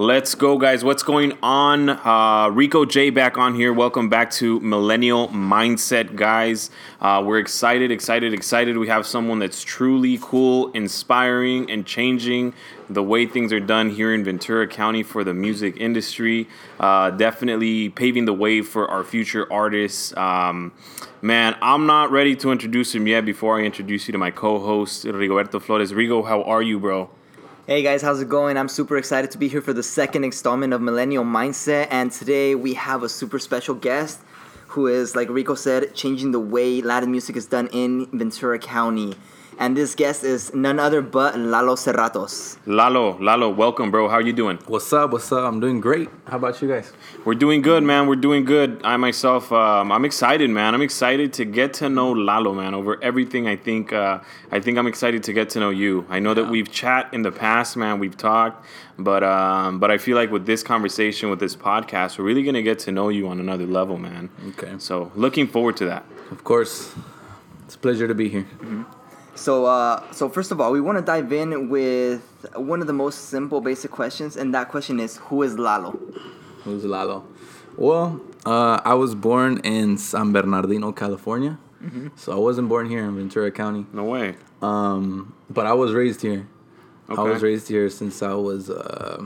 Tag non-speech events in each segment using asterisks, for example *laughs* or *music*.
Let's go, guys. What's going on? Uh, Rico J back on here. Welcome back to Millennial Mindset, guys. Uh, we're excited, excited, excited. We have someone that's truly cool, inspiring, and changing the way things are done here in Ventura County for the music industry. Uh, definitely paving the way for our future artists. Um, man, I'm not ready to introduce him yet before I introduce you to my co host, Rigoberto Flores. Rigo, how are you, bro? Hey guys, how's it going? I'm super excited to be here for the second installment of Millennial Mindset, and today we have a super special guest who is, like Rico said, changing the way Latin music is done in Ventura County. And this guest is none other but Lalo Serratos. Lalo, Lalo, welcome, bro. How are you doing? What's up? What's up? I'm doing great. How about you guys? We're doing good, man. We're doing good. I myself, um, I'm excited, man. I'm excited to get to know Lalo, man. Over everything, I think, uh, I think I'm excited to get to know you. I know that we've chat in the past, man. We've talked, but um, but I feel like with this conversation, with this podcast, we're really gonna get to know you on another level, man. Okay. So looking forward to that. Of course. It's a pleasure to be here. So, uh, so first of all, we want to dive in with one of the most simple, basic questions, and that question is, who is Lalo? Who's Lalo? Well, uh, I was born in San Bernardino, California. So I wasn't born here in Ventura County. No way. Um, but I was raised here. I was raised here since I was uh,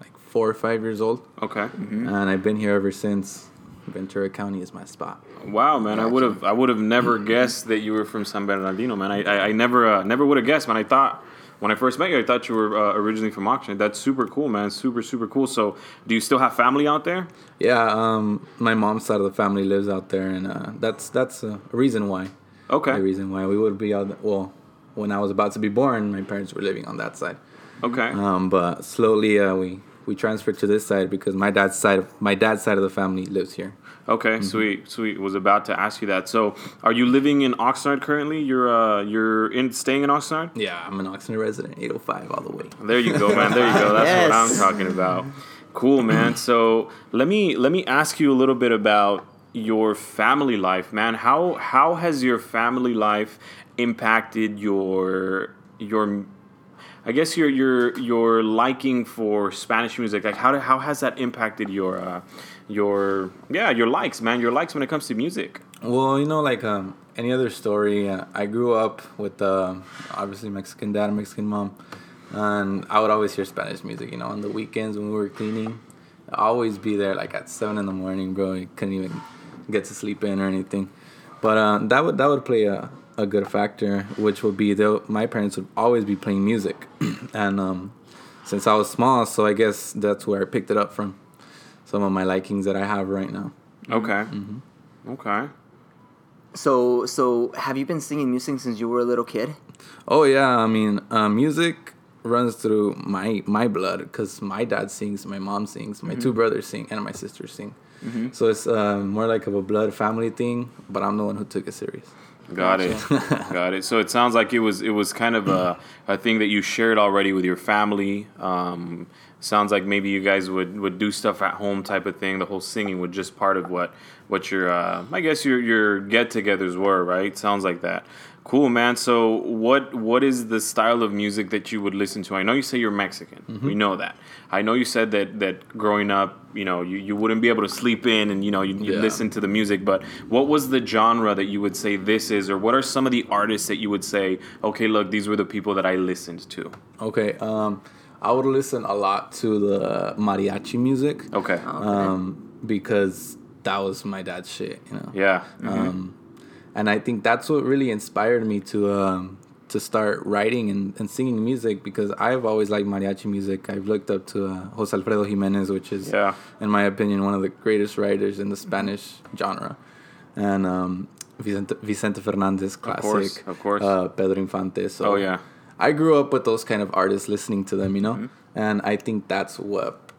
like four or five years old. Okay. And I've been here ever since. Ventura County is my spot. Wow, man! I would have I would have never *clears throat* guessed that you were from San Bernardino, man. I I, I never uh, never would have guessed, man. I thought when I first met you, I thought you were uh, originally from Oxnard. That's super cool, man. Super super cool. So, do you still have family out there? Yeah, um, my mom's side of the family lives out there, and uh, that's that's a reason why. Okay. The reason why we would be out. There. Well, when I was about to be born, my parents were living on that side. Okay. Um, but slowly, uh, we we transferred to this side because my dad's side of my dad's side of the family lives here. Okay. Mm-hmm. Sweet. Sweet. Was about to ask you that. So, are you living in Oxnard currently? You're uh you're in staying in Oxnard. Yeah, I'm an Oxnard resident, 805 all the way. There you go, man. There you go. That's what I'm talking about. Cool, man. So let me let me ask you a little bit about your family life, man. How how has your family life impacted your your I guess your your your liking for Spanish music? Like how how has that impacted your uh, your yeah your likes, man? Your likes when it comes to music. Well, you know, like um, any other story, uh, I grew up with uh, obviously Mexican dad and Mexican mom, and I would always hear Spanish music. You know, on the weekends when we were cleaning, I'd always be there like at seven in the morning, bro. You couldn't even get to sleep in or anything. But uh, that would that would play a, a good factor, which would be that my parents would always be playing music, *clears throat* and um, since I was small, so I guess that's where I picked it up from. Some of my likings that I have right now. Okay. Mm-hmm. Okay. So, so have you been singing music since you were a little kid? Oh yeah, I mean, uh, music runs through my my blood because my dad sings, my mom sings, my two brothers sing, and my sisters sing. So it's uh, more like of a blood family thing, but I'm the one who took it serious. Got it. *laughs* Got it. So it sounds like it was it was kind of a, a thing that you shared already with your family. Um, sounds like maybe you guys would, would do stuff at home type of thing. The whole singing was just part of what what your uh, I guess your your get-togethers were, right? Sounds like that. Cool, man. So what what is the style of music that you would listen to? I know you say you're Mexican. We know that. I know you said that that growing up, you know, you, you wouldn't be able to sleep in and you know you, you Yeah. listen to the music. But what was the genre that you would say this is, or what are some of the artists that you would say, okay, look, these were the people that I listened to? Okay, um, I would listen a lot to the mariachi music. Okay. Um, because that was my dad's shit, you know. Yeah. Um, and I think that's what really inspired me to um, to start writing and, and singing music because I've always liked mariachi music. I've looked up to uh, Jose Alfredo Jimenez, which is, Yeah. in my opinion, one of the greatest writers in the Spanish genre, and um, Vicente, Vicente Fernandez, classic, course, of course. Uh, Pedro Infante. So Oh, yeah. I grew up with those kind of artists, listening to them, you know, and I think that's what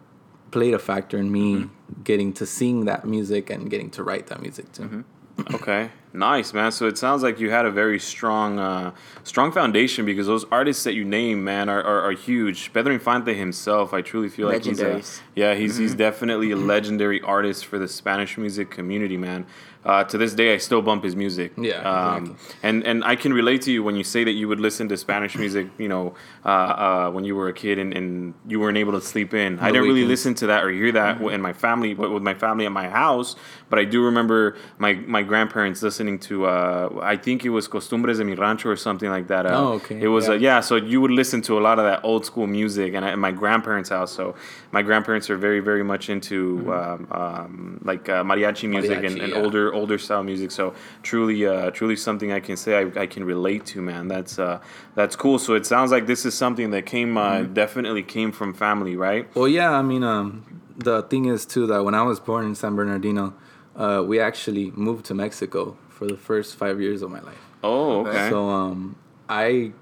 played a factor in me getting to sing that music and getting to write that music too. Okay. Nice, man. So it sounds like you had a very strong, uh, strong foundation because those artists that you name, man, are, are, are huge. Pedro Infante himself, I truly feel like he's a, yeah, he's he's definitely a legendary artist for the Spanish music community, man. Uh, to this day, I still bump his music. Yeah, um, exactly. and and I can relate to you when you say that you would listen to Spanish music, you know, uh, uh, when you were a kid and, and you weren't able to sleep in. I didn't really listen to that or hear that Mm-hmm. in my family, but with my family at my house. But I do remember my my grandparents listening to, uh, I think it was Costumbres de mi Rancho or something like that. Uh, Oh, okay. It was, Yeah. uh, yeah. So you would listen to a lot of that old school music, and at my grandparents' house. So my grandparents are very very much into um, um, like uh, mariachi music and, Mm-hmm. Mariachi, and yeah. older older style music. So truly, uh, truly something I can say I, I can relate to, man. That's uh, that's cool. So it sounds like this is something that came uh, Mm-hmm. definitely came from family, right? Well, yeah, I mean, um, the thing is too that when I was born in San Bernardino, uh, we actually moved to Mexico for the first five years of my life. Oh, okay. So um, I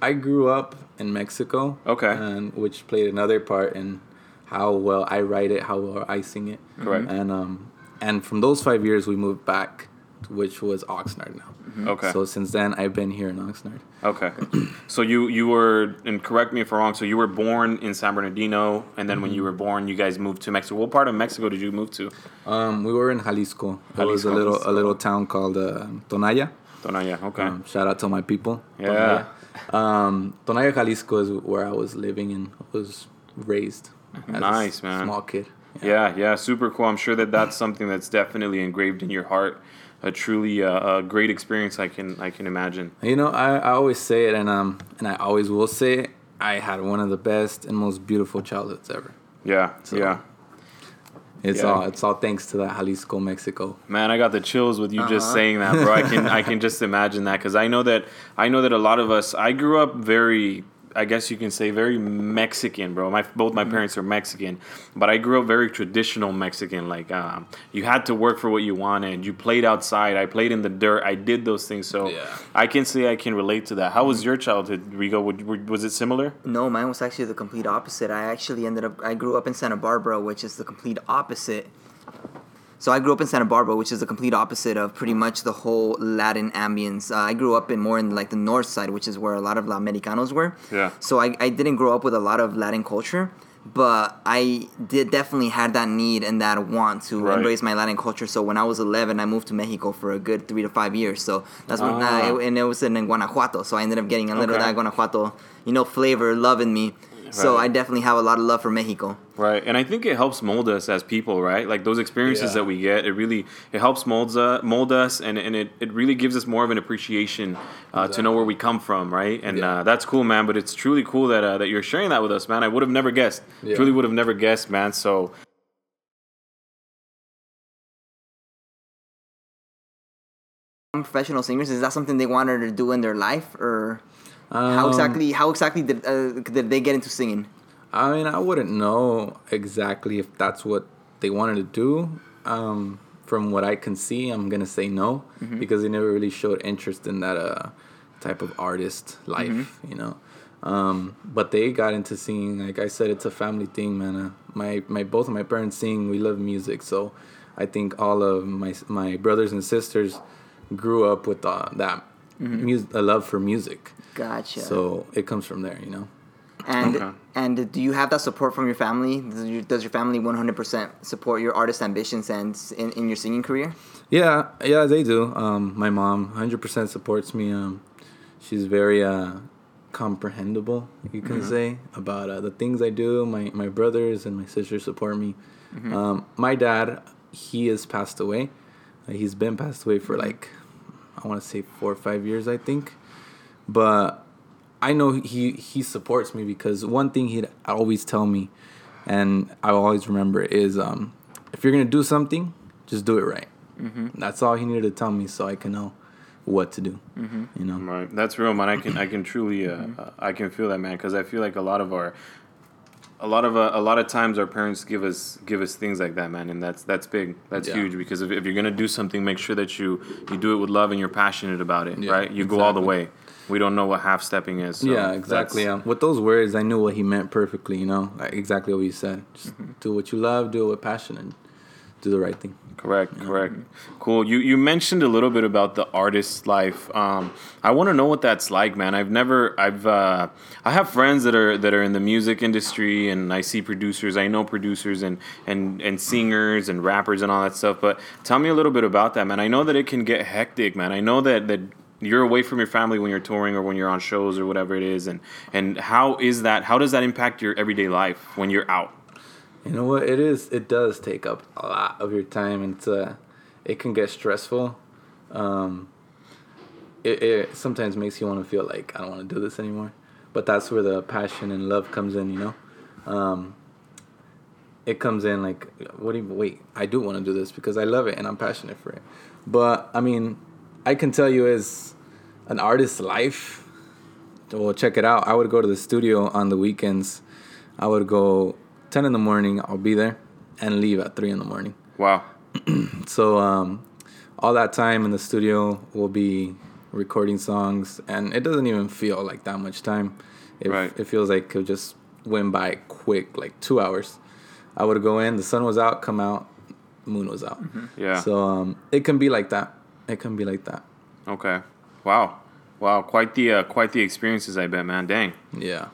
I grew up in Mexico. Okay. And which played another part in how well I write it, how well I sing it. Correct. And um, and from those five years, we moved back, which was Oxnard now. Okay. So since then, I've been here in Oxnard. Okay. *clears throat* so you you were and correct me if I'm wrong. So you were born in San Bernardino, and then when you were born, you guys moved to Mexico. What part of Mexico did you move to? Um, we were in Jalisco. It was a little a little town called uh, Tonaya. Tonaya. Okay. Um, shout out to my people. yeah. Um, Tonaya, Jalisco is where I was living and was raised. Nice, man. Small kid. Yeah, yeah, super cool. I'm sure that that's something that's definitely engraved in your heart. A truly uh, a great experience. I can I can imagine. You know, I, I always say it, and um, and I always will say it. I had one of the best and most beautiful childhoods ever. Yeah, So- yeah. It's Yeah. all it's all thanks to that Jalisco, Mexico. Man, I got the chills with you just Uh-huh. saying that, bro. I can I can *laughs* just imagine that because I know that I know that a lot of us. I grew up very, I guess you can say, very Mexican, bro. My both my parents are Mexican, but I grew up very traditional Mexican. Like um, you had to work for what you wanted. You played outside. I played in the dirt. I did those things. So Yeah. I can say I can relate to that. How was your childhood, Rigo? Was it similar? No, mine was actually the complete opposite. I actually ended up. I grew up in Santa Barbara, which is the complete opposite. So I grew up in Santa Barbara, which is the complete opposite of pretty much the whole Latin ambience. Uh, I grew up in more in like the north side, which is where a lot of La Americanos were. Yeah. So I, I didn't grow up with a lot of Latin culture, but I did definitely had that need and that want to Right. embrace my Latin culture. So when I was 11, I moved to Mexico for a good three to five years. So that's when, Ah. uh, and it was in Guanajuato. So I ended up getting a little Okay. of that Guanajuato, you know, flavor, love in me. So I definitely have a lot of love for Mexico. Right, and I think it helps mold us as people, right? Like those experiences Yeah. that we get, it really it helps mold us, mold us, and, and it, it really gives us more of an appreciation uh, to know where we come from, right? And Yeah. uh, that's cool, man. But it's truly cool that uh, that you're sharing that with us, man. I would have never guessed. Yeah. Truly would have never guessed, man. So Professional singers, is that something they wanted to do in their life, or how Um, exactly? How exactly did uh, did they get into singing? I mean, I wouldn't know exactly if that's what they wanted to do. Um, from what I can see, I'm gonna say no because they never really showed interest in that uh, type of artist life, you know. Um, but they got into singing. Like I said, it's a family thing, man. Uh, my my both of my parents sing. We love music, so I think all of my my brothers and sisters grew up with uh, that mus- a love for music. Gotcha. So it comes from there, you know. and Okay. and do you have that support from your family? Does your, does your family 100% support your artist ambitions and in, in your singing career? Yeah, yeah, they do. Um, my mom 100% supports me. Um, she's very uh, comprehensible, you can say, about uh, the things I do. My, my brothers and my sisters support me. Um, my dad, he has passed away. Uh, he's been passed away for like, I want to say four or five years, I think. But I know he, he supports me because one thing he'd always tell me, and I always remember, is um, if you're going to do something, just do it right. That's all he needed to tell me so I can know what to do. You know? Right, that's real, man. I can I can truly uh, uh, I can feel that, man, because I feel like a lot of our a lot of uh, a lot of times our parents give us give us things like that, man, and that's that's big. That's Yeah. huge because if, if you're gonna do something, make sure that you you do it with love and you're passionate about it, Yeah, right? You go all the way. We don't know what half stepping is. So yeah, exactly. Um, with those words, I knew what he meant perfectly. You know, like exactly what he said. Just do what you love, do it with passion, and do the right thing. Correct, correct. Cool. You you mentioned a little bit about the artist's life. Um, I want to know what that's like, man. I've never, I've, uh, I have friends that are that are in the music industry, and I see producers. I know producers and and and singers and rappers and all that stuff. But tell me a little bit about that, man. I know that it can get hectic, man. I know that that you're away from your family when you're touring or when you're on shows or whatever it is, and and how is that? How does that impact your everyday life when you're out? You know what? It is. It does take up a lot of your time, and it's, uh, it can get stressful. Um, it, it sometimes makes you want to feel like I don't want to do this anymore. But that's where the passion and love comes in. You know, um, it comes in like, what do you wait? I do want to do this because I love it and I'm passionate for it. But I mean, I can tell you as an artist's life. Well, check it out. I would go to the studio on the weekends. I would go 10 in the morning, I'll be there and leave at 3 in the morning. Wow. *clears throat* So, um, all that time in the studio will be recording songs, and it doesn't even feel like that much time. It, Right. it feels like it just went by quick, like two hours. I would go in, the sun was out, come out, moon was out. Yeah. So, um, it can be like that. It can be like that. Okay. Wow. Wow. Quite the uh, quite the experiences, I bet, man. Dang. Yeah.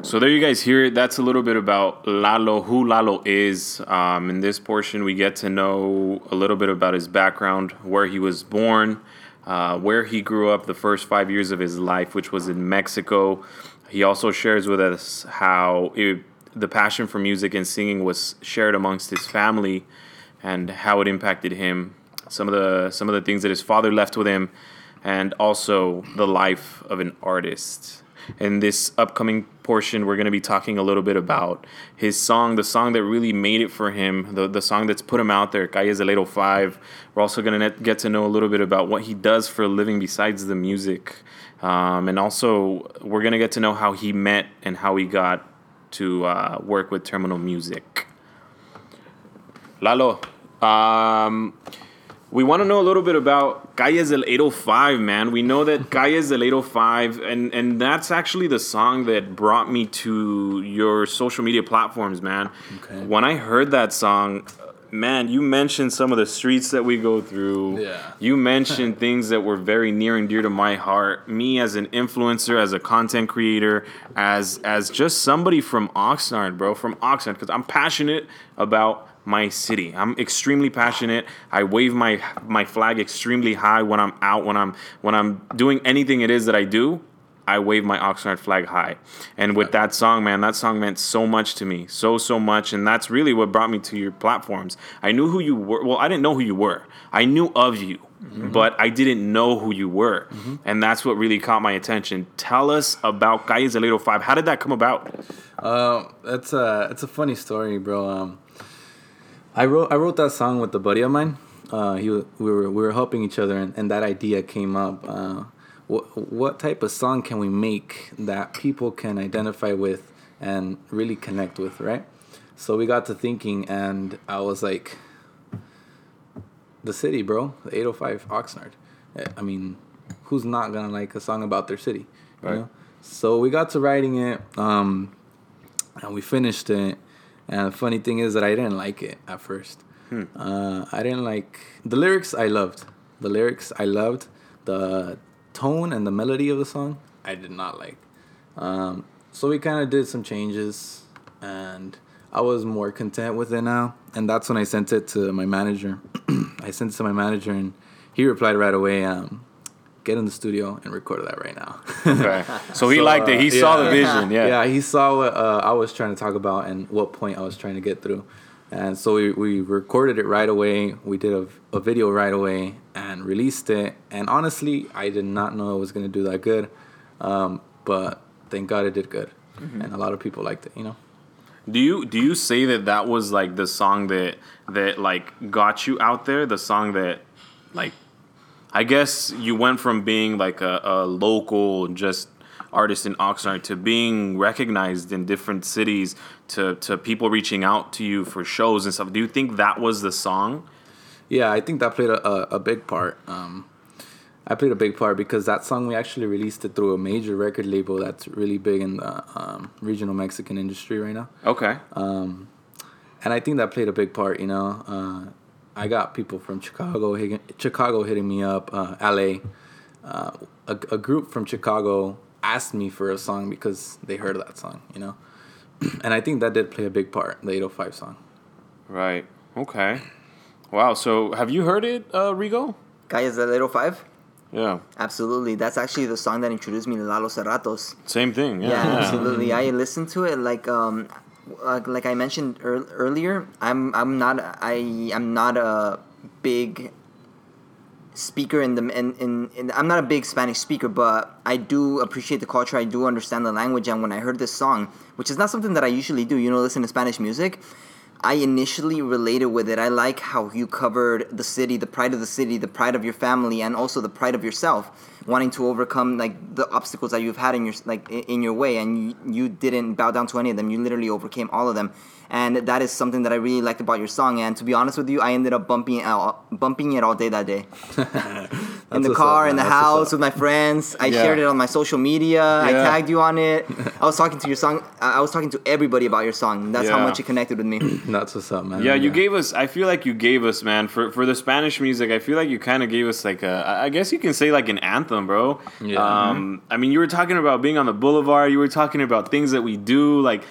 So there you guys hear it. That's a little bit about Lalo, who Lalo is. Um, in this portion, we get to know a little bit about his background, where he was born, uh, where he grew up the first five years of his life, which was in Mexico. He also shares with us how it, the passion for music and singing was shared amongst his family, and how it impacted him. Some of the some of the things that his father left with him, and also the life of an artist. In this upcoming portion, we're going to be talking a little bit about his song, the song that really made it for him, the, the song that's put him out there, Calles del 805. We're also going to get to know a little bit about what he does for a living besides the music. Um, and also, we're going to get to know how he met and how he got to uh, work with Terminal Music. Lalo, um, we want to know a little bit about Calles del 805, man. We know that *laughs* Calles del 805, and, and that's actually the song that brought me to your social media platforms, man. Okay. When I heard that song, man, you mentioned some of the streets that we go through. Yeah. You mentioned *laughs* things that were very near and dear to my heart. Me as an influencer, as a content creator, as as just somebody from Oxnard, bro, from Oxnard, because I'm passionate about my city. I'm extremely passionate. I wave my my flag extremely high when I'm out, when I'm when I'm doing anything it is that I do. I wave my Oxnard flag high. And with that song, man, that song meant so much to me. So, so much. And that's really what brought me to your platforms. I knew who you were. Well, I didn't know who you were. I knew of you, but I didn't know who you were. And that's what really caught my attention. Tell us about Calles del 805. How did that come about? Um, that's a it's a funny story, bro. Um, I wrote I wrote that song with a buddy of mine. Uh, he we were we were helping each other, and, and that idea came up. Uh, what what type of song can we make that people can identify with and really connect with, right? So we got to thinking, and I was like, the city, bro, the 805 Oxnard. I mean, who's not gonna like a song about their city, you Right. know? So we got to writing it. Um, and we finished it. And the funny thing is that I didn't like it at first. Uh, I didn't like the lyrics. I loved the lyrics. I loved the tone and the melody of the song. I did not like. Um, so we kind of did some changes, and I was more content with it now. And that's when I sent it to my manager. *clears throat* I sent it to my manager, and he replied right away. Um, Get in the studio and record that right now. Okay. *laughs* So he So, liked it. He uh, saw yeah. the vision. Yeah. yeah, he saw what uh, I was trying to talk about and what point I was trying to get through. And so we, we recorded it right away. We did a, a video right away and released it. And honestly, I did not know it was going to do that good. Um, but thank God it did good. And a lot of people liked it, you know? Do you do you say that that was like the song that that like got you out there? The song that like I guess you went from being like a, a local just artist in Oxnard to being recognized in different cities to to people reaching out to you for shows and stuff. Do you think that was the song? Yeah, I think that played a, a, a big part. Um, I played a big part because that song we actually released it through a major record label that's really big in the um, regional Mexican industry right now. Okay. and and I think that played a big part. You know, uh, I got people from Chicago, Chicago hitting me up, uh, LA. Uh, a, a group from Chicago asked me for a song because they heard that song. You know, *clears throat* and I think that did play a big part. The 805 song. Right. Okay. Wow. So have you heard it, uh, Rigo? Calles del 805? Yeah. Absolutely. That's actually the song that introduced me to Lalo Cerratos. Same thing. Yeah. Yeah, absolutely. I listened to it like um like, like I mentioned ear- earlier, I'm I'm not I am not a big speaker in the in, in, in I'm not a big Spanish speaker, but I do appreciate the culture. I do understand the language, and when I heard this song, which is not something that I usually do, you know, listen to Spanish music. I initially related with it. I like how you covered the city, the pride of the city, the pride of your family, and also the pride of yourself, wanting to overcome like the obstacles that you've had in your like in your way, and you, you didn't bow down to any of them. You literally overcame all of them, and that is something that I really liked about your song. And to be honest with you, I ended up bumping it out, bumping it all day that day. *laughs* *laughs* in the car, up, in the. That's house, with my friends. I Yeah. shared it on my social media. I tagged you on it. *laughs* I was talking to your song. I I was talking to everybody about your song. That's how much it connected with me. *clears throat* That's what's up, man. Yeah, you gave us. I feel like you gave us, man, for for the Spanish music. I feel like you kind of gave us like a. I guess you can say like an anthem, bro. Yeah. Um, I mean, you were talking about being on the boulevard. You were talking about things that we do, like.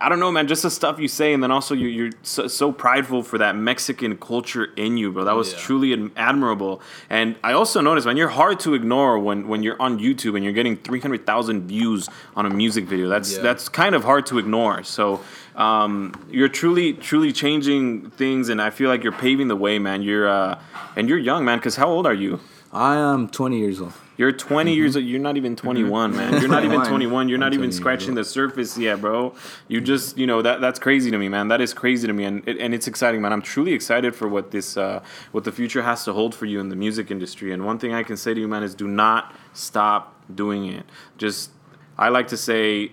I don't know, man. Just the stuff you say, and then also you, you're so, so prideful for that Mexican culture in you, bro. That was Yeah. truly admirable. And I also noticed, man, you're hard to ignore when, when you're on YouTube and you're getting 300,000 views on a music video. That's Yeah. that's kind of hard to ignore. So um, you're truly truly changing things, and I feel like you're paving the way, man. You're uh, and you're young, man. Because how old are you? I am 20 years old. You're 20 years old. You're not even 21, man. *laughs* You're not even 21. 21. You're not even scratching the surface yet, bro. You just, you know, that that's crazy to me, man. That is crazy to me, and it, and it's exciting, man. I'm truly excited for what this, uh, what the future has to hold for you in the music industry. And one thing I can say to you, man, is do not stop doing it. Just, I like to say,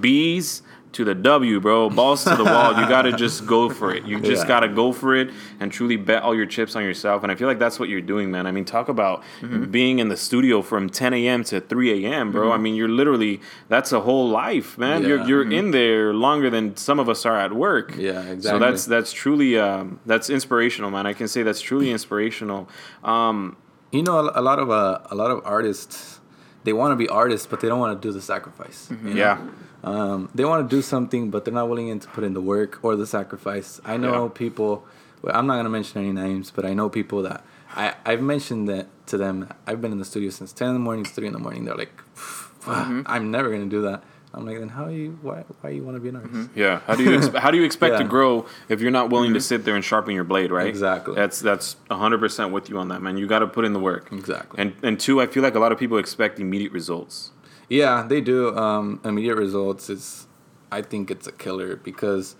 B's to the W, bro. Balls to the wall. You gotta *laughs* just go for it. You just Yeah. gotta go for it and truly bet all your chips on yourself. And I feel like that's what you're doing, man. I mean, talk about Mm-hmm. being in the studio from 10 a.m. to 3 a.m., bro. I mean, you're literally that's a whole life, man. You're you're in there longer than some of us are at work. Yeah, exactly. So that's that's truly um, that's inspirational, man. I can say that's truly inspirational. Um, You know, a, a lot of uh, a lot of artists, they want to be artists, but they don't want to do the sacrifice. you know? yeah. Um, they want to do something, but they're not willing to put in the work or the sacrifice. I know Yeah. people. Well, I'm not gonna mention any names, but I know people that I I've mentioned that to them. I've been in the studio since ten in the morning to three in the morning. They're like, mm-hmm. I'm never gonna do that. I'm like, then how are you why why you want to be an artist? Mm-hmm. Yeah. How do you *laughs* how do you expect to grow if you're not willing to mm-hmm. sit there and sharpen your blade, right? Exactly. That's that's 100% with you on that, man. You got to put in the work. Exactly. And and two, I feel like a lot of people expect immediate results. Yeah, they do. Um, immediate results is, I think it's a killer because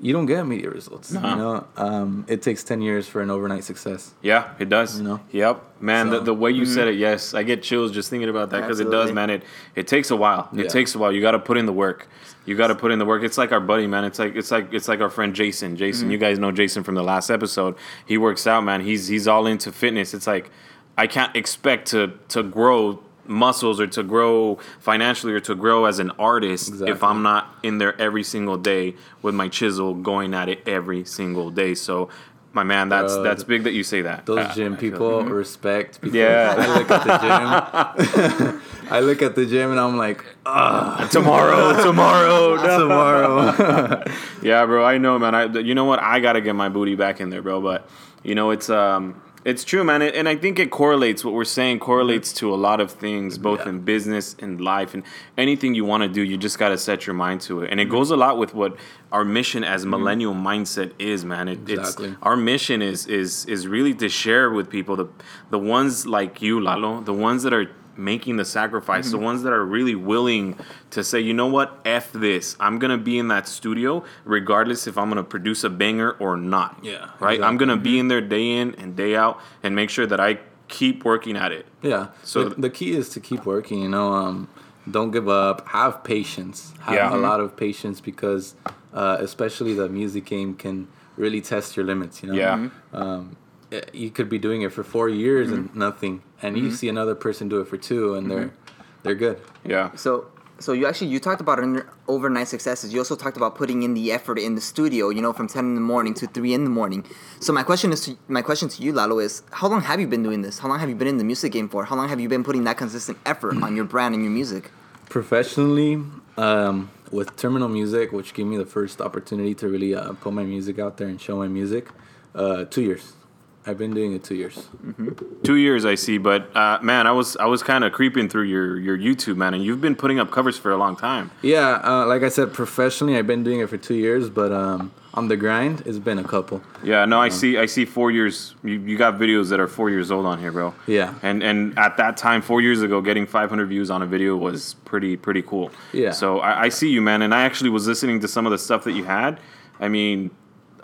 you don't get immediate results. You know, um, it takes ten years for an overnight success. Yeah, it does. You know? Yep, man. the, So- the way you said it, yes, I get chills just thinking about that because it does, man. It it takes a while. It Yeah. takes a while. You got to put in the work. You got to put in the work. It's like our buddy, man. It's like it's like it's like our friend Jason. Jason, you guys know Jason from the last episode. He works out, man. He's he's all into fitness. It's like I can't expect to to grow muscles or to grow financially or to grow as an artist if I'm not in there every single day with my chisel going at it every single day. So my man, that's that's big that you say that. Those I- gym people that. respect. Because Yeah. *laughs* I look at the gym. *laughs* I look at the gym and I'm like, ah, tomorrow, *laughs* tomorrow, tomorrow. Yeah, bro, I know, man. I, you know what? I gotta get my booty back in there, bro. But you know, it's um, it's true, man. And I think it correlates. What we're saying correlates mm-hmm. to a lot of things, both Yeah. in business and life, and anything you want to do. You just gotta set your mind to it. And it mm-hmm. goes a lot with what our mission as mm-hmm. millennial mindset is, man. It, Exactly. It's our mission is is is really to share with people the the ones like you, Lalo, the ones that are making the sacrifice, the ones that are really willing to say, you know what, F this. I'm gonna be in that studio regardless if I'm gonna produce a banger or not. Yeah, Right? I'm gonna be in there day in and day out and make sure that I keep working at it. yeah. So- the, the key is to keep working. You know, um, don't give up. Have patience. Have Yeah. a lot of patience because, uh, especially the music game can really test your limits. You know. Yeah. um, you could be doing it for four years and nothing, and you see another person do it for two, and they're they're good. Yeah. So So you actually you talked about in overnight successes. You also talked about putting in the effort in the studio. You know, from ten in the morning to three in the morning. So my question is, to, my question to you, Lalo, is how long have you been doing this? How long have you been in the music game for? How long have you been putting that consistent effort on your brand and your music? Professionally, um, with Terminal Music, which gave me the first opportunity to really uh, put my music out there and show my music, uh, two years. I've been doing it two years. Two years, I see. But uh, man, I was I was kind of creeping through your your YouTube, man, and you've been putting up covers for a long time. Yeah, uh, like I said, professionally, I've been doing it for two years, but um, on the grind, it's been a couple. Yeah, no, I see. I see four years. You, you got videos that are four years old on here, bro. Yeah. And and at that time, four years ago, getting 500 views on a video was pretty pretty cool. Yeah. So I, I see you, man. And I actually was listening to some of the stuff that you had. I mean,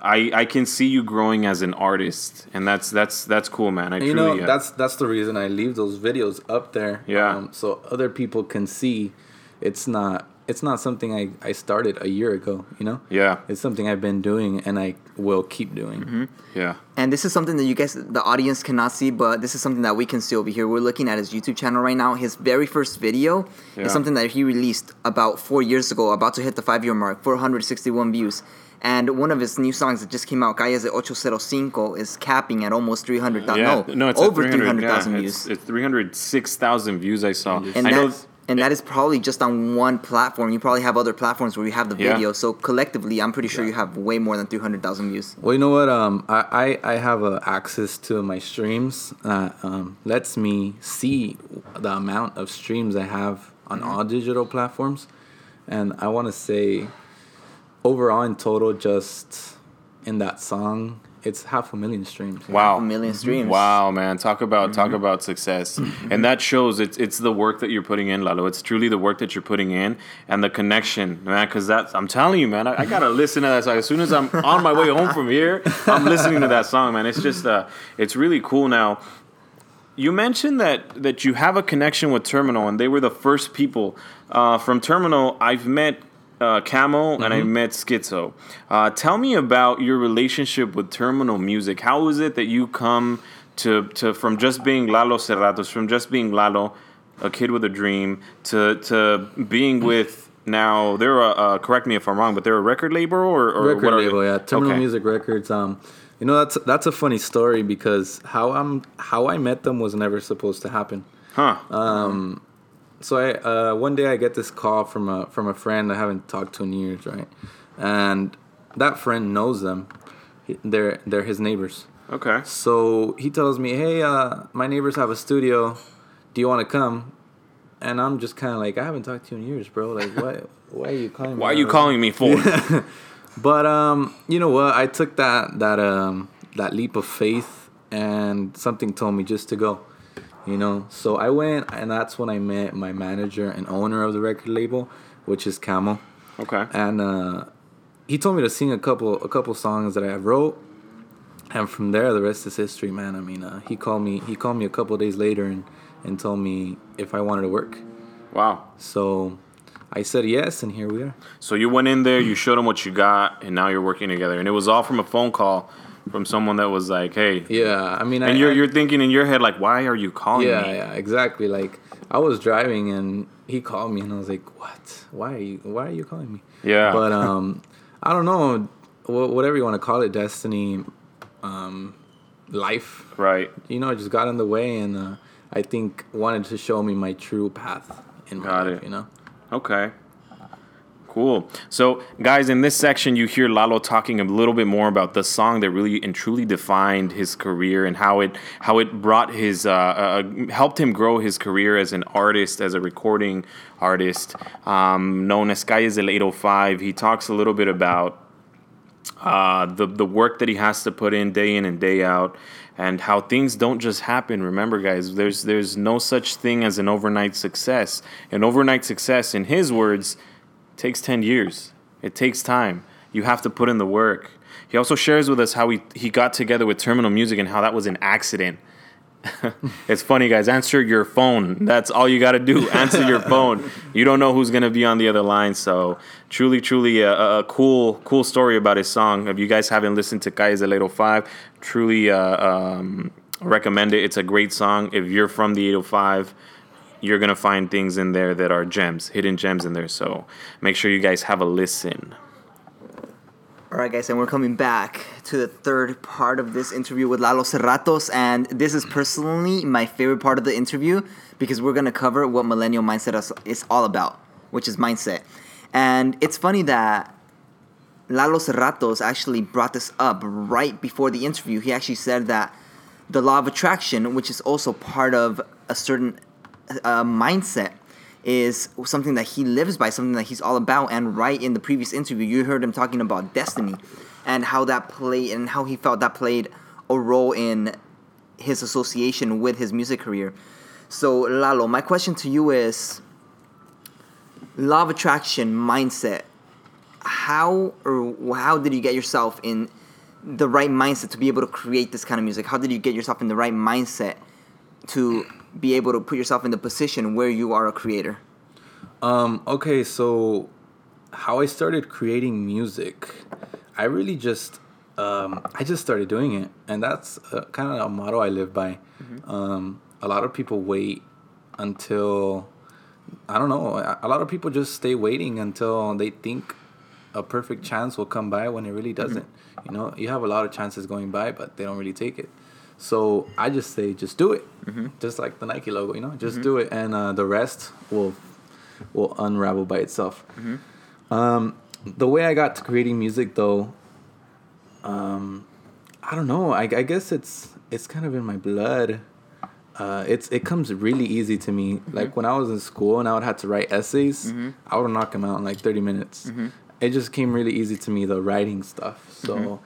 I I can see you growing as an artist, and that's that's that's cool, man. I And you truly. know, that's that's the reason I leave those videos up there. um, Yeah. so other people can see it's not it's not something I, I started a year ago, you know? yeah, It's something I've been doing and I will keep doing. Mm-hmm. yeah. And this is something that you guys, the audience, cannot see, but this is something that we can see over here. We're looking at his YouTube channel right now. His very first video Yeah. is something that he released about four years ago, about to hit the five year mark, 461 views. And one of his new songs that just came out, Calles de 805, is capping at almost 300,000. Yeah, no, no, it's at over 300, 300,000 yeah, views. It's, it's 306,000 views I saw. and I know. And that is probably just on one platform. You probably have other platforms where you have the Yeah. video. So collectively, I'm pretty sure you have way more than 300,000 views. Well, you know what? Um, I, I, I have uh, access to my streams that um, lets me see the amount of streams I have on all digital platforms. And I want to say, overall in total, just in that song, it's half a million streams. Wow, A million streams. Wow, man, talk about talk about success, and that shows it's it's the work that you're putting in, Lalo. It's truly the work that you're putting in and the connection, man. Because that's I'm telling you, man, I, I gotta *laughs* listen to that song as soon as I'm on my way home from here. I'm listening to that song, man. It's just uh, it's really cool now. You mentioned that that you have a connection with Terminal, and they were the first people uh, from Terminal. I've met uh, Camo and I met Schizo. Uh, tell me about your relationship with Terminal Music. How is it that you come to to from just being Lalo Cerratos, from just being Lalo, a kid with a dream, to to being with now they're a, uh, correct me if I'm wrong, but they're a record label or, or record label, yeah. Terminal Okay. Music Records. Um, you know that's that's a funny story because how I'm how I met them was never supposed to happen. Huh? So I uh, one day I get this call from a from a friend I haven't talked to in years, right? And that friend knows them. He- They're they're his neighbors. okay. So he tells me, "Hey, uh, my neighbors have a studio. Do you want to come?" And I'm just kind of like, "I haven't talked to you in years, bro. Like, why why are you calling me? Why are you calling me for? *laughs* But um, you know what? I took that that um that leap of faith, and something told me just to go. You know, so I went, and that's when I met my manager and owner of the record label, which is Camo okay. and uh, he told me to sing a couple a couple songs that I wrote, and from there the rest is history, man. I mean, uh, he called me he called me a couple days later and and told me if I wanted to work. Wow. So I said yes, and here we are. So you went in there, you showed them what you got, and now you're working together. And it was all from a phone call from someone that was like, "Hey," Yeah, I mean, I, and you're I- you're thinking in your head like, "Why are you calling yeah, me?" yeah, exactly. Like I was driving and he called me and I was like, "What? Why are you? Why are you calling me?" Yeah. But um, *laughs* I don't know, whatever you want to call it, destiny, um, life. Right. You know, it just got in the way, and uh, I think wanted to show me my true path in my Got life. it. You know. Okay. Cool. So, guys, in this section, you hear Lalo talking a little bit more about the song that really and truly defined his career and how it how it brought his uh, uh, helped him grow his career as an artist, as a recording artist, um, known as Calles del 805. He talks a little bit about uh, the the work that he has to put in day in and day out, and how things don't just happen. Remember, guys, there's there's no such thing as an overnight success. An overnight success, in his words, takes ten years. It takes time. You have to put in the work. He also shares with us how he he got together with Terminal Music and how that was an accident. *laughs* it's funny, guys. Answer your phone. That's all you got to do. *laughs* Answer your phone. You don't know who's gonna be on the other line. So truly, truly a, a- a cool, cool story about his song. If you guys haven't listened to Calles del 805, truly uh, um, recommend it. It's a great song. If you're from the 805, you're gonna find things in there that are gems, hidden gems in there. So make sure you guys have a listen. All right, guys, and we're coming back to the third part of this interview with Lalo Cerratos, and this is personally my favorite part of the interview because we're gonna cover what millennial mindset is, all about, which is mindset. And it's funny that Lalo Cerratos actually brought this up right before the interview. He actually said that the law of attraction, which is also part of a certain uh, mindset, is something that he lives by, something that he's all about. And right in the previous interview, you heard him talking about destiny and how that played and how he felt that played a role in his association with his music career. So, Lalo, my question to you is law of attraction mindset. How or how did you get yourself in the right mindset to be able to create this kind of music? How did you get yourself in the right mindset to be able to put yourself in the position where you are a creator? Um, okay, so how I started creating music, I really just um, I just started doing it, and that's uh, kind of a motto I live by. Um, a lot of people wait until I don't know. A a lot of people just stay waiting until they think a perfect chance will come by when it really doesn't. You know, you have a lot of chances going by, but they don't really take it. So I just say, just do it, just like the Nike logo. You know, just do it, and uh, the rest will will unravel by itself. Um, the way I got to creating music, though, um, I don't know. I, I guess it's it's kind of in my blood. Uh, it's it comes really easy to me. Like when I was in school and I would have to write essays, I would knock them out in like thirty minutes. It just came really easy to me the writing stuff. So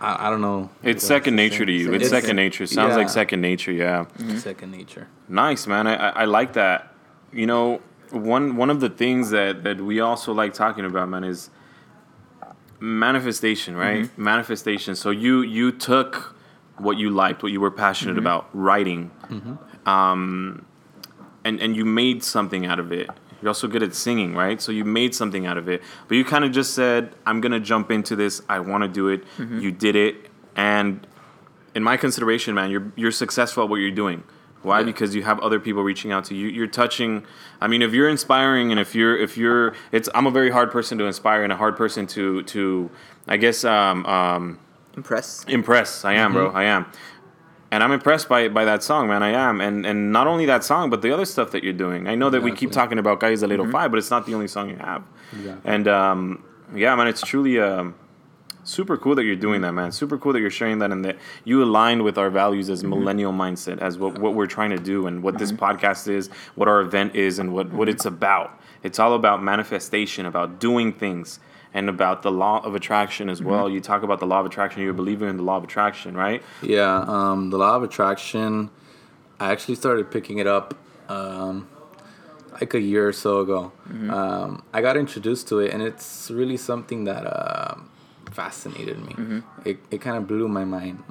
I, I don't know. It's second nature to you. It's, It's- second nature. Sounds yeah. like second nature. Yeah. Mm-hmm. Second nature. Nice, man. I, I I like that. You know, one one of the things that that we also like talking about, man, is manifestation, right? Mm-hmm. Manifestation. So you you took what you liked, what you were passionate mm-hmm. about, writing, um, and and you made something out of it. You're also good at singing, right? So you made something out of it. But you kind of just said, "I'm gonna jump into this. I want to do it." You did it, and in my consideration, man, you're you're successful at what you're doing. Why? Yeah. Because you have other people reaching out to you. You're touching. I mean, if you're inspiring, and if you're if you're, it's. I'm a very hard person to inspire, and a hard person to to, I guess, um, um, Impress. impress. I am, bro. I am, and I'm impressed by by that song, man. I am, and and not only that song, but the other stuff that you're doing. I know that we keep talking about Guys a Little Five, but it's not the only song you have. Exactly. And um, yeah, man, it's truly um, super cool that you're doing that, man. Super cool that you're sharing that, and that you aligned with our values as millennial mindset, as what what we're trying to do, and what this podcast is, what our event is, and what what it's about. It's all about manifestation, about doing things. And about the law of attraction as well. You talk about the law of attraction. You're a believer in the law of attraction, right? Yeah, um, the law of attraction. I actually started picking it up um, like a year or so ago. Um, I got introduced to it, and it's really something that uh, fascinated me. It, it kind of blew my mind.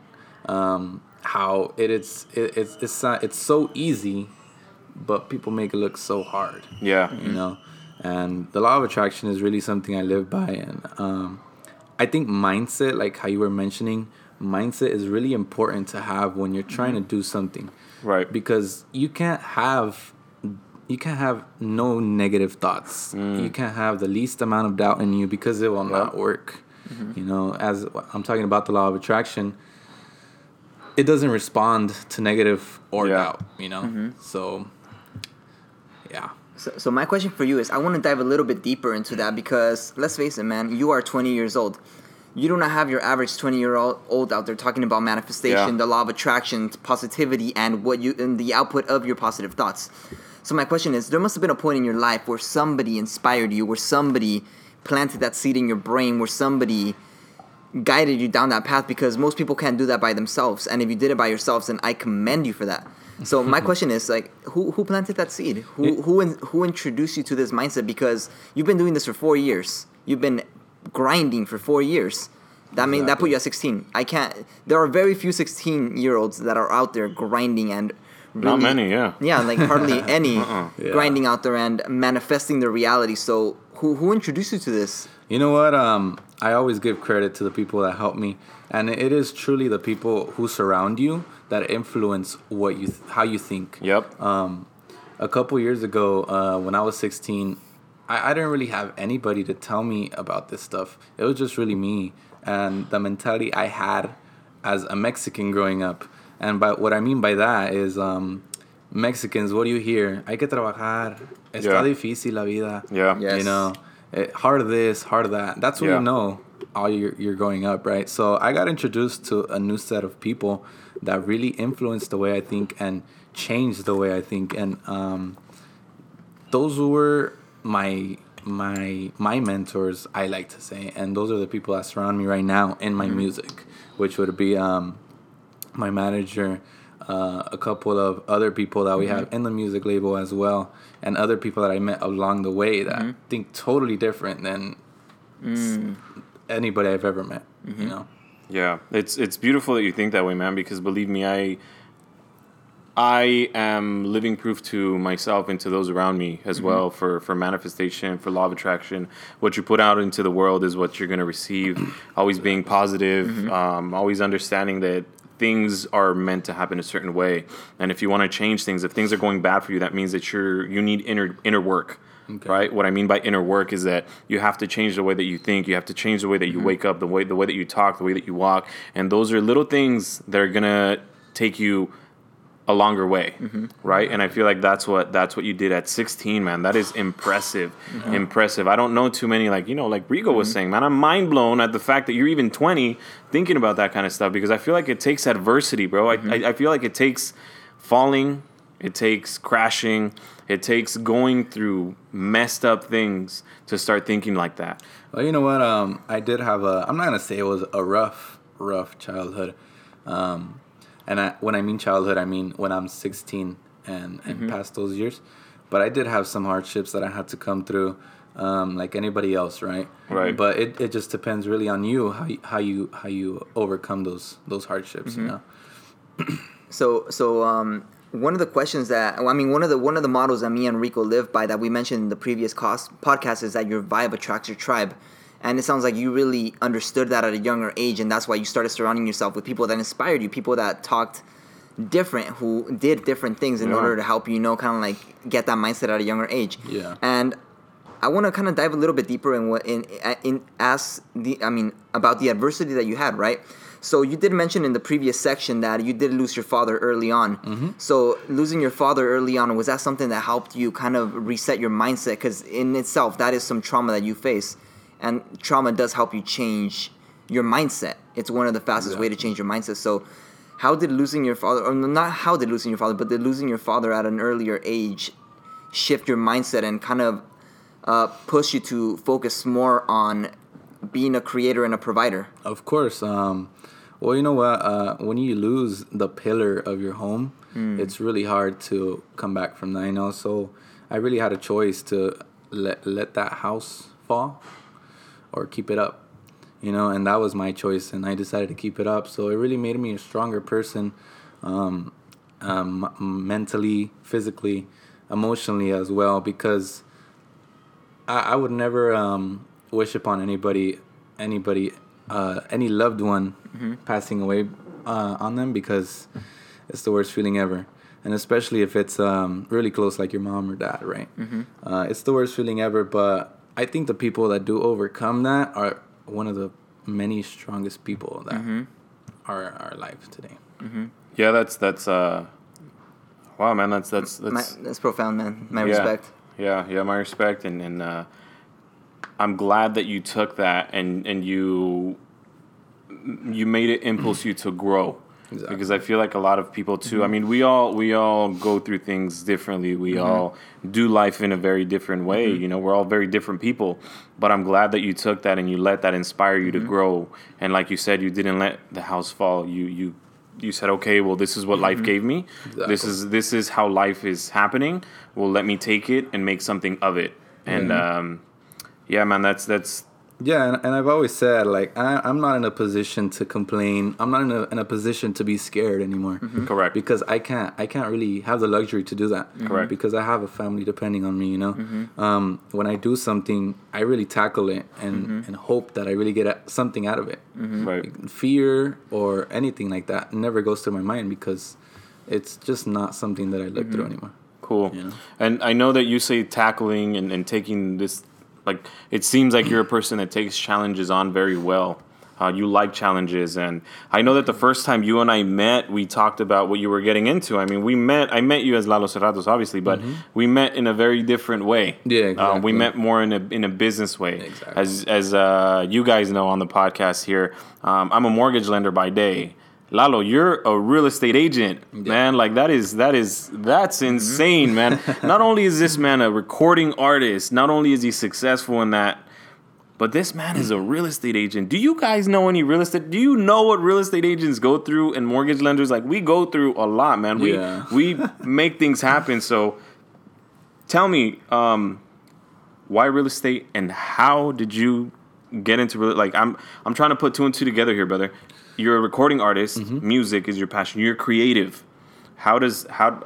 Um, how it is it, it's it's not, it's so easy, but people make it look so hard Yeah. you know and the law of attraction is really something i live by. And um, i think mindset like how you were mentioning mindset is really important to have when you're trying to do something. Right. because you can't have you can't have no negative thoughts. Mm. You can't have the least amount of doubt in you because it will not work. Mm-hmm. You know as i'm talking about the law of attraction it doesn't respond to negative or Yeah. doubt you know? Mm-hmm. So yeah So, so my question for you is, I want to dive a little bit deeper into that because let's face it, man, you are 20 years old. You do not have your average 20 year old out there talking about manifestation, Yeah. the law of attraction, positivity, and what you and the output of your positive thoughts. So my question is, there must have been a point in your life where somebody inspired you, where somebody planted that seed in your brain, where somebody guided you down that path because most people can't do that by themselves. And if you did it by yourselves, then I commend you for that. So my *laughs* question is like, who who planted that seed? Who who in, who introduced you to this mindset? Because you've been doing this for four years. You've been grinding for four years. That mean that put you at sixteen. I can't. There are very few sixteen year olds that are out there grinding and. Not many, yeah. Yeah, like hardly *laughs* any Yeah. grinding out there and manifesting the reality. So who who introduced you to this? You know what? Um, I always give credit to the people that help me, and it is truly the people who surround you that influence what you, th- how you think. Yep. Um, a couple years ago, uh, when I was 16, I, I didn't really have anybody to tell me about this stuff. It was just really me and the mentality I had as a Mexican growing up. And by what I mean by that is um, Mexicans, what do you hear? Hay que trabajar. Está Yeah. difícil la vida. Yeah. Yes. You know, it, hard this, hard that. That's what Yeah. you know all you're, you're growing up, right? So I got introduced to a new set of people that really influenced the way I think and changed the way I think. And um, those were my my my mentors i like to say and those are the people that surround me right now in my music which would be um my manager uh, a couple of other people that we have mm-hmm. in the music label as well and other people that i met along the way that mm-hmm. think totally different than s- mm. anybody i've ever met you mm-hmm. know Yeah, it's it's beautiful that you think that way, man. Because believe me, I I am living proof to myself and to those around me as well for for manifestation, for law of attraction. What you put out into the world is what you're gonna receive. always being positive, um, always understanding that things are meant to happen a certain way, and if you want to change things, if things are going bad for you, that means that you're you need inner inner work. Right. What I mean by inner work is that you have to change the way that you think. You have to change the way that you mm-hmm. wake up, the way the way that you talk, the way that you walk, and those are little things that are gonna take you a longer way, right? And I feel like that's what that's what you did at 16, man. That is impressive, impressive. I don't know too many like you know like Rigo was saying, man. I'm mind blown at the fact that you're even 20 thinking about that kind of stuff because I feel like it takes adversity, bro. I, I, I feel like it takes falling, it takes crashing, it takes going through messed up things to start thinking like that. Well, you know what? Um, I did have a. I'm not gonna say it was a rough, rough childhood. Um, and I, when I mean childhood, I mean when I'm 16 and and past those years. But I did have some hardships that I had to come through, um, like anybody else, right? Right. But it, it just depends really on you how you, how you how you overcome those those hardships. You know. *clears throat* So so um one of the questions that I mean one of the one of the models that me and Rigo live by that we mentioned in the previous cost, podcast is that your vibe attracts your tribe. And it sounds like you really understood that at a younger age and that's why you started surrounding yourself with people that inspired you, people that talked different who did different things in Yeah. order to help you, you know, kind of like get that mindset at a younger age. Yeah. And I want to kind of dive a little bit deeper in what in in ask the I mean about the adversity that you had, right? So you did mention in the previous section that you did lose your father early on. Mm-hmm. So losing your father early on was that something that helped you kind of reset your mindset? Because in itself, that is some trauma that you face, and trauma does help you change your mindset. It's one of the fastest way to change your mindset. So. How did losing your father, or not how did losing your father, but did losing your father at an earlier age shift your mindset and kind of uh, push you to focus more on being a creator and a provider. Of course. Um, well, you know what? Uh, when you lose the pillar of your home, it's really hard to come back from that. You know, so I really had a choice to let let that house fall or keep it up. You know, and that was my choice, and I decided to keep it up. So it really made me a stronger person, um, um, mentally, physically, emotionally as well, because I, I would never um, wish upon anybody, anybody, uh, any loved one passing away uh, on them because it's the worst feeling ever. And especially if it's um, really close, like your mom or dad, right? Uh, it's the worst feeling ever. But I think the people that do overcome that are one of the many strongest people that are are alive today. Yeah, that's that's uh, wow, man. That's that's that's. My, that's profound, man. My yeah, respect. Yeah, yeah, my respect, and and uh, I'm glad that you took that and and you you made it impulse you to grow. Exactly. Because I feel like a lot of people too. I mm-hmm. mean, we all we all go through things differently. We mm-hmm. all do life in a very different way. Mm-hmm. You know, we're all very different people. But I'm glad that you took that and you let that inspire you to grow. And like you said, you didn't let the house fall. You you you said, okay, well, this is what life gave me. This is this is how life is happening. Well, let me take it and make something of it. And um, yeah, man, that's that's Yeah, and, and I've always said like I, I'm not in a position to complain. I'm not in a, in a position to be scared anymore. Mm-hmm. correct. Because I can't I can't really have the luxury to do that. Mm-hmm. Correct. Because I have a family depending on me. You know, mm-hmm. um, when I do something, I really tackle it and and hope that I really get something out of it. right. Fear or anything like that never goes through my mind because it's just not something that I look through anymore. Cool. You know? And I know that you say tackling and, and taking this, like, it seems like you're a person that takes challenges on very well. Uh, you like challenges, and I know that the first time you and I met, we talked about what you were getting into. I mean, we met. I met you as Lalo Cerratos, obviously, but we met in a very different way. Mm-hmm. Yeah, Uh, we met more in a in a business way. Exactly. As as uh, you guys know on the podcast here, um, I'm a mortgage lender by day. Lalo, you're a real estate agent, man. Like that is that is that's insane, man. *laughs* not only is this man a recording artist, not only is he successful in that, but this man is a real estate agent. Do you guys know any real estate? Do you know what real estate agents go through and mortgage lenders? Like we go through a lot, man. We Yeah. *laughs* we make things happen. So tell me, um, why real estate and how did you get into real like I'm I'm trying to put two and two together here, brother. You're a recording artist, Mm-hmm. music is your passion, you're creative. How does how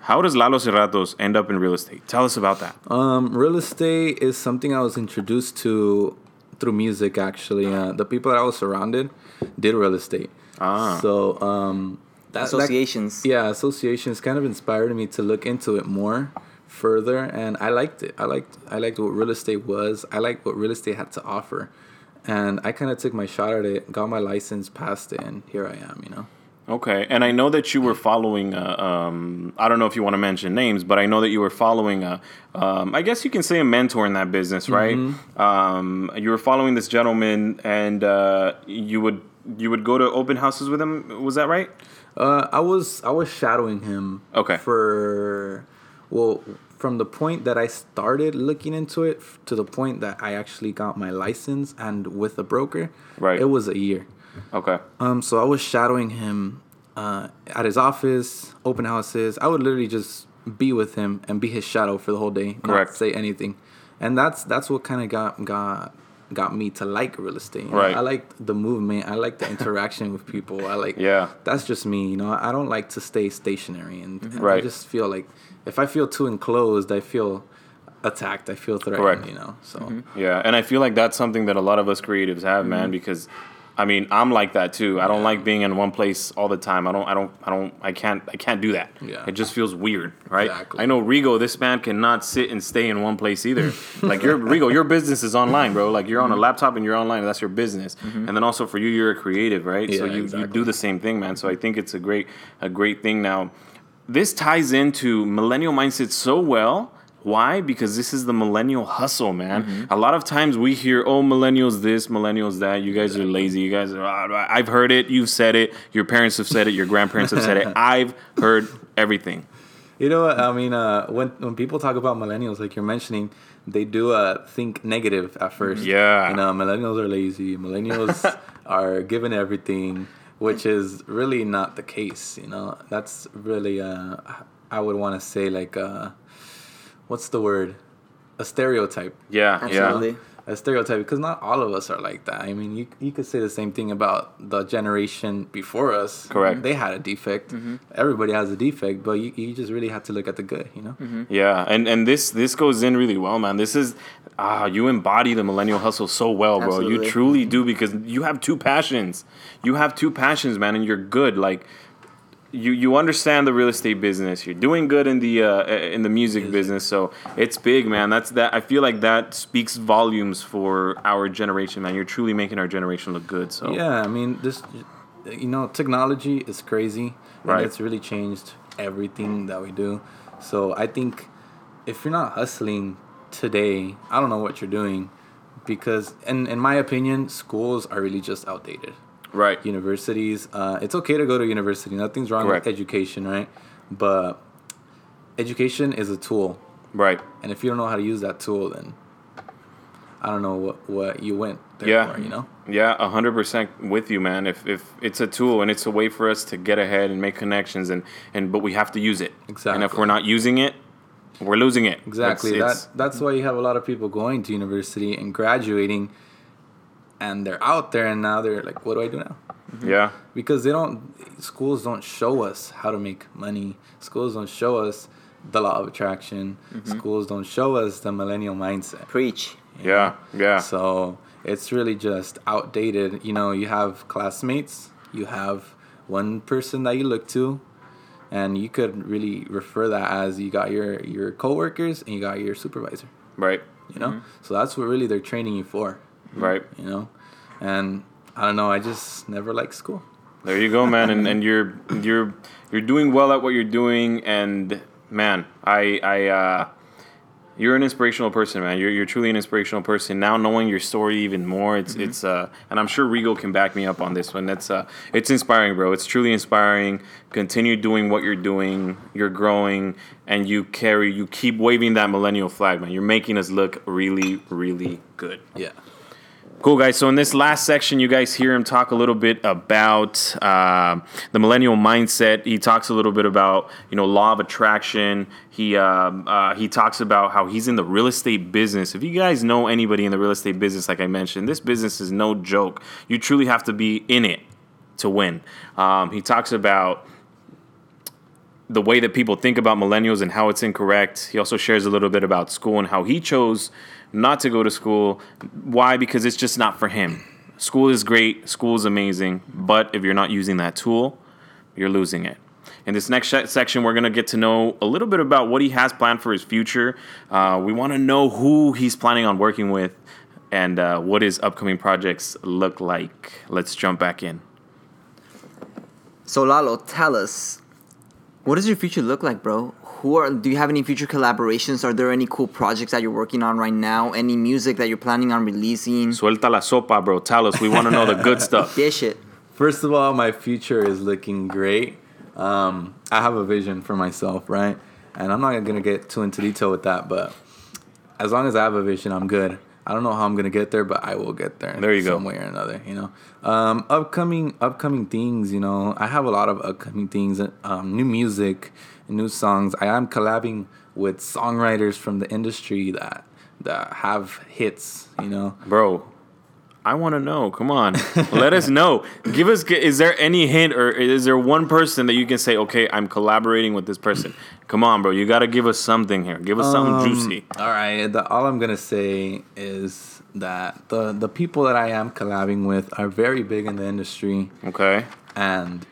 how does Lalo Cerratos end up in real estate? Tell us about that. Um, real estate is something I was introduced to through music. Actually, uh, the people that I was surrounded did real estate. Ah. So um, that, that- Associations. yeah, associations kind of inspired me to look into it more further, and I liked it. I liked I liked what real estate was. I liked what real estate had to offer, and I kind of took my shot at it, got my license, passed it, and here I am. You know. Okay, and I know that you were following. Uh, um, I don't know if you want to mention names, but I know that you were following. A, um, I guess you can say a mentor in that business, right? Um, you were following this gentleman, and uh, you would you would go to open houses with him. Was that right? Uh, I was I was shadowing him. Okay. For well, from the point that I started looking into it to the point that I actually got my license and with a broker, Right. It was a year. Okay. Um, so I was shadowing him uh, at his office, open houses. I would literally just be with him and be his shadow for the whole day, Correct. not say anything, and that's that's what kind of got got got me to like real estate. you know? Right. I like the movement. I like the interaction with people. I like Yeah. That's just me. You know, I don't like to stay stationary, and, and I just feel like if I feel too enclosed, I feel attacked. I feel threatened. Correct. You know, so. Yeah, and I feel like that's something that a lot of us creatives have, Mm-hmm. man, because I mean, I'm like that too. I don't like being in one place all the time. I don't I don't I don't I can't I can't do that. Yeah. It just feels weird, right? Exactly. I know Rigo, this man cannot sit and stay in one place either. *laughs* like your Rigo, your business is online, bro. Like you're on a Mm-hmm. laptop and you're online, that's your business. And then also for you you're a creative, right? so Yeah, you, you exactly. do the same thing, man. So I think it's a great a great thing now. This ties into millennial mindset so well. Why? Because this is the millennial hustle, man. Mm-hmm. A lot of times we hear, "Oh, millennials this, millennials that. You guys are lazy. You guys are." ah, I've heard it. You've said it. Your parents have said it. Your grandparents have said it. *laughs* I've heard everything. You know what I mean? Uh, when when people talk about millennials, like you're mentioning, they do uh, think negative at first. Yeah. You know, millennials are lazy. Millennials *laughs* are given everything, which is really not the case. You know, that's really uh, I would want to say like uh, what's the word? A stereotype. Yeah, Absolutely. yeah. A stereotype because not all of us are like that. I mean, you you could say the same thing about the generation before us. Correct. They had a defect. Mm-hmm. Everybody has a defect, but you, you just really have to look at the good. You know. Mm-hmm. Yeah, and and this this goes in really well, man. This is ah, you embody the millennial hustle so well, bro. Absolutely. You truly do because you have two passions. You have two passions, man, and you're good. Like you you understand the real estate business. You're doing good in the uh, in the music business, so it's big, man. That's that. I feel like that speaks volumes for our generation, man. You're truly making our generation look good. So Yeah, I mean, this, you know, technology is crazy. Right. And it's really changed everything that we do. So I think if you're not hustling today, I don't know what you're doing, because, in in my opinion, schools are really just outdated. Right, Universities, uh, it's okay to go to university. Nothing's wrong Correct. with education, right? But education is a tool, right. and if you don't know how to use that tool, then I don't know what what you went there Yeah. for. You know. Yeah, a hundred percent with you, man. If if it's a tool and it's a way for us to get ahead and make connections, and and but we have to use it. Exactly and if we're not using it, we're losing it. Exactly. It's- it's- that's why you have a lot of people going to university and graduating, and they're out there and now they're like, "What do I do now?" Mm-hmm. yeah, Because they don't. Schools don't show us how to make money. Schools don't show us the law of attraction. Mm-hmm. Schools don't show us the millennial mindset. Preach. yeah, yeah. So it's really just outdated. You know, you have classmates, you have one person that you look to, and you could really refer that as you got your your coworkers and you got your supervisor. Right. You know, mm-hmm. so that's what really they're training you for. Right. You know, and I don't know. I just never liked school. There you go, man, and and you're you're you're doing well at what you're doing, and man, I I uh, you're an inspirational person, man. You're you're truly an inspirational person. Now knowing your story even more, it's it's uh, and I'm sure Rigo can back me up on this one. That's uh, it's inspiring, bro. It's truly inspiring. Continue doing what you're doing. You're growing, and you carry, you keep waving that millennial flag, man. You're making us look really, really good. Yeah. Cool, guys. So in this last section, you guys hear him talk a little bit about uh, the millennial mindset. He talks a little bit about you know law of attraction. He um, uh, he talks about how he's in the real estate business. If you guys know anybody in the real estate business, like I mentioned, this business is no joke. You truly have to be in it to win. Um, he talks about the way that people think about millennials and how it's incorrect. He also shares a little bit about school and how he chose not to go to school. Why? Because it's just not for him. School is great, school is amazing, but if you're not using that tool, you're losing it. In this next section, we're going to get to know a little bit about what he has planned for his future. Uh, we want to know who he's planning on working with and uh, what his upcoming projects look like. Let's jump back in. So Lalo, tell us, what does your future look like, bro? Who are? Do you have any future collaborations? Are there any cool projects that you're working on right now? Any music that you're planning on releasing? Suelta la sopa, bro. Tell us. We want to know the good *laughs* stuff. Dish it. First of all, my future is looking great. Um, I have a vision for myself, right? And I'm not gonna get too into detail with that, but as long as I have a vision, I'm good. I don't know how I'm gonna get there, but I will get there. There you go. some way or another. You know, um, upcoming upcoming things. You know, I have a lot of upcoming things. Um, new music, new songs. I am collabing with songwriters from the industry that that have hits. You know, Bro, I want to know. Come on. Let us know. Give us, is there any hint or is there one person that you can say, okay, I'm collaborating with this person? Come on, bro. You got to give us something here. Give us something Um, juicy. All right. The, all I'm gonna say is that the the people that I am collabing with are very big in the industry, Okay. and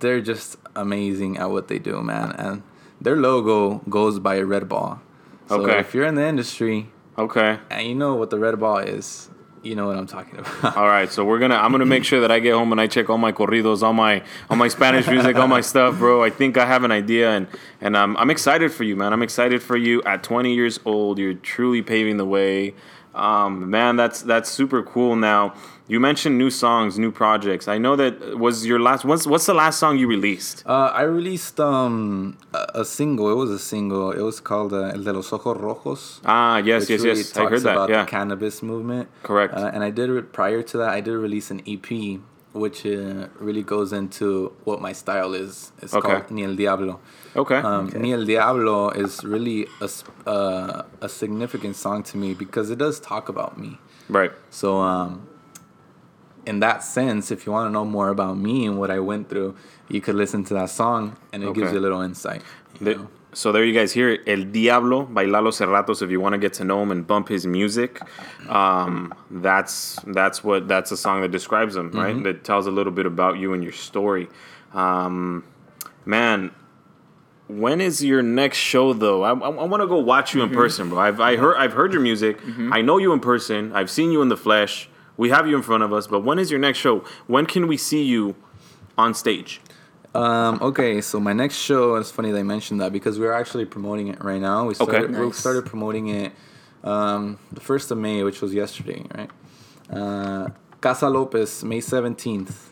they're just amazing at what they do, man. And their logo goes by a red ball. So Okay. if you're in the industry Okay. and you know what the red ball is, you know what I'm talking *laughs* about. All right, so we're gonna. I'm gonna make sure that I get home and I check all my corridos, all my all my Spanish music, all my *laughs* stuff, bro. I think I have an idea, and and I'm I'm excited for you, man. I'm excited for you. At 20 years old, you're truly paving the way. Um, man, that's that's super cool. Now, you mentioned new songs, new projects. I know that was your last. What's what's the last song you released? Uh, I released um a, a single. It was a single. It was called uh, El de los Ojos Rojos. Ah, yes, yes, really yes. I heard that. About Yeah, the cannabis movement. Correct. Uh, and I did re- prior to that. I did release an EP, which uh, really goes into what my style is. It's Okay. called Ni el Diablo. Okay. Um, Ni el Diablo is really a uh, a significant song to me because it does talk about me. right. So, um, in that sense, if you want to know more about me and what I went through, you could listen to that song, and it gives you a little insight. The- so there you guys hear it. El Diablo by Lalo Cerratos. If you want to get to know him and bump his music, um, that's that's what that's a song that describes him, right? That tells a little bit about you and your story. Um, man, when is your next show though? I, I, want to go watch you in person, bro. I've I heard I've heard your music. I know you in person. I've seen you in the flesh. We have you in front of us. But when is your next show? When can we see you on stage? Um, okay, so my next show, it's funny they mentioned that because we're actually promoting it right now. We started, we Nice. started promoting it um, the 1st of May, which was yesterday, right? Uh, Casa Lopez, May 17th.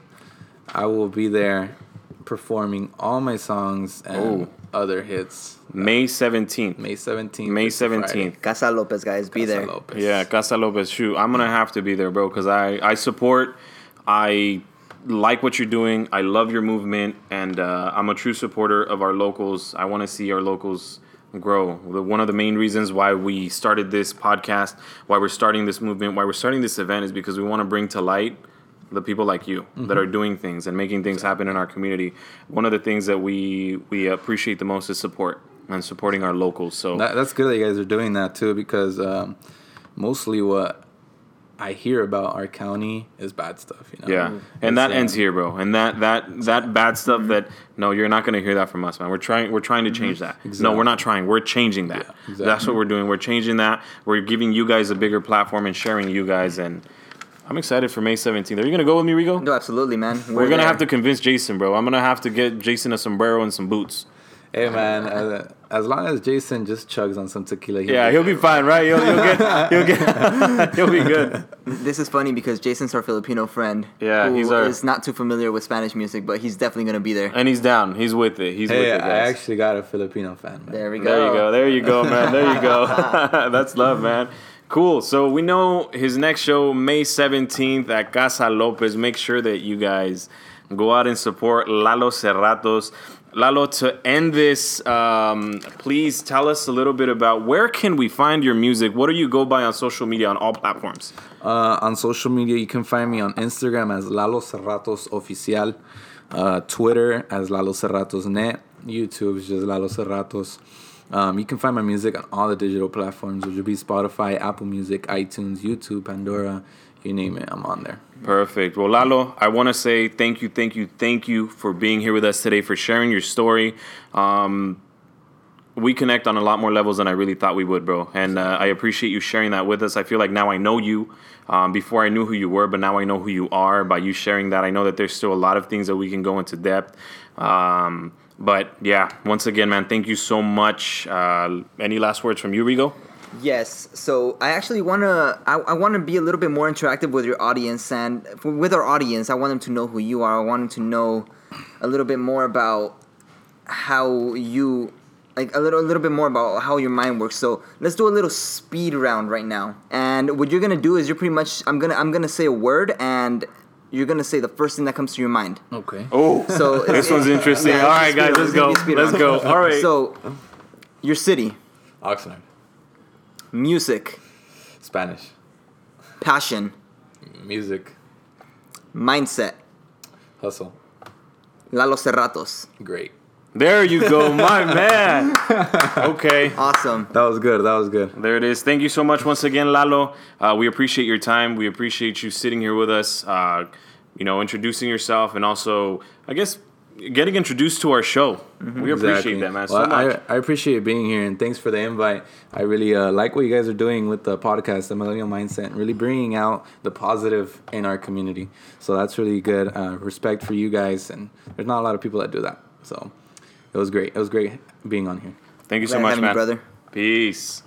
I will be there performing all my songs and Oh. Other hits. May seventeenth. May 17th. May is a Friday. 17th. Casa Lopez, guys, be Casa there. Lopez. Yeah, Casa Lopez. Shoot, I'm gonna have to be there, bro, because I I support. I like what you're doing. I love your movement, and uh, I'm a true supporter of our locals. I want to see our locals grow. The- One of the main reasons why we started this podcast, why we're starting this movement, why we're starting this event, is because we want to bring to light the people like you that are doing things and making things happen in our community. One of the things that we we appreciate the most is support and supporting our locals. So That, that's good that you guys are doing that too because um, mostly what I hear about our county is bad stuff. You know. Yeah, and that uh, ends here, bro. And that that that bad stuff that no, you're not gonna hear that from us, man. We're trying we're trying to change that. No, we're not trying. We're changing that. Yeah, exactly. That's what we're doing. We're changing that. We're giving you guys a bigger platform and sharing you guys. And I'm excited for May 17th. Are you gonna go with me, Rigo? No, absolutely, man. We're gonna there. have to convince Jason, bro. I'm gonna have to get Jason a sombrero and some boots. Hey man, uh, as long as Jason just chugs on some tequila, he'll Yeah, be he'll be fine, right? He'll, he'll get he'll get *laughs* he'll be good. This is funny because Jason's our Filipino friend. Yeah, who he's our- is not too familiar with Spanish music, but he's definitely gonna be there. And he's down. He's with it. He's with Hey, it, I actually got a Filipino fan. Man. There we go. There you go. There you go, man. There you go. *laughs* That's love, man. Cool. So we know his next show, May 17th at Casa Lopez. Make sure that you guys go out and support Lalo Cerratos. Lalo, to end this, um, please tell us a little bit about where can we find your music? What do you go by on social media on all platforms? Uh, on social media, you can find me on Instagram as Lalo Cerratos Oficial, uh, Twitter as Lalo Cerratos Net, YouTube is just Lalo Cerratos. Um, you can find my music on all the digital platforms, which would be Spotify, Apple Music, iTunes, YouTube, Pandora, you name it, I'm on there. Perfect. Well, Lalo, I want to say thank you, thank you, thank you for being here with us today, for sharing your story. Um, we connect on a lot more levels than I really thought we would, bro. And uh, I appreciate you sharing that with us. I feel like now I know you. Um, before I knew who you were, but now I know who you are by you sharing that. I know that there's still a lot of things that we can go into depth. Um, but yeah, once again, man, thank you so much. Uh, any last words from you, Rigo? Yes. So I actually wanna I, I wanna be a little bit more interactive with your audience and with our audience. I want them to know who you are. I want them to know a little bit more about how you like a little a little bit more about how your mind works. So let's do a little speed round right now. And what you're gonna do is you're pretty much I'm gonna I'm gonna say a word and you're gonna say the first thing that comes to your mind. Okay. Oh, So *laughs* this one's interesting. Yeah, All it's right, a guys, let's go. It's gonna be a speed Let's go. All right. So your city, Oxnard, music, Spanish, passion, music, mindset. hustle, Lalo Cerratos. great. There you go, my man. Okay. Awesome. That was good, that was good. There it is. Thank you so much once again, Lalo. Uh, we appreciate your time. We appreciate you sitting here with us, uh, you know, introducing yourself and also, I guess, getting introduced to our show. We appreciate Exactly. that, man, Well, so much. I, I appreciate being here and thanks for the invite. I really uh, like what you guys are doing with the podcast, the Millennial Mindset, and really bringing out the positive in our community. So that's really good. Uh, respect for you guys, and there's not a lot of people that do that. So it was great. It was great being on here. Thank you so much, having you, man. brother. Peace.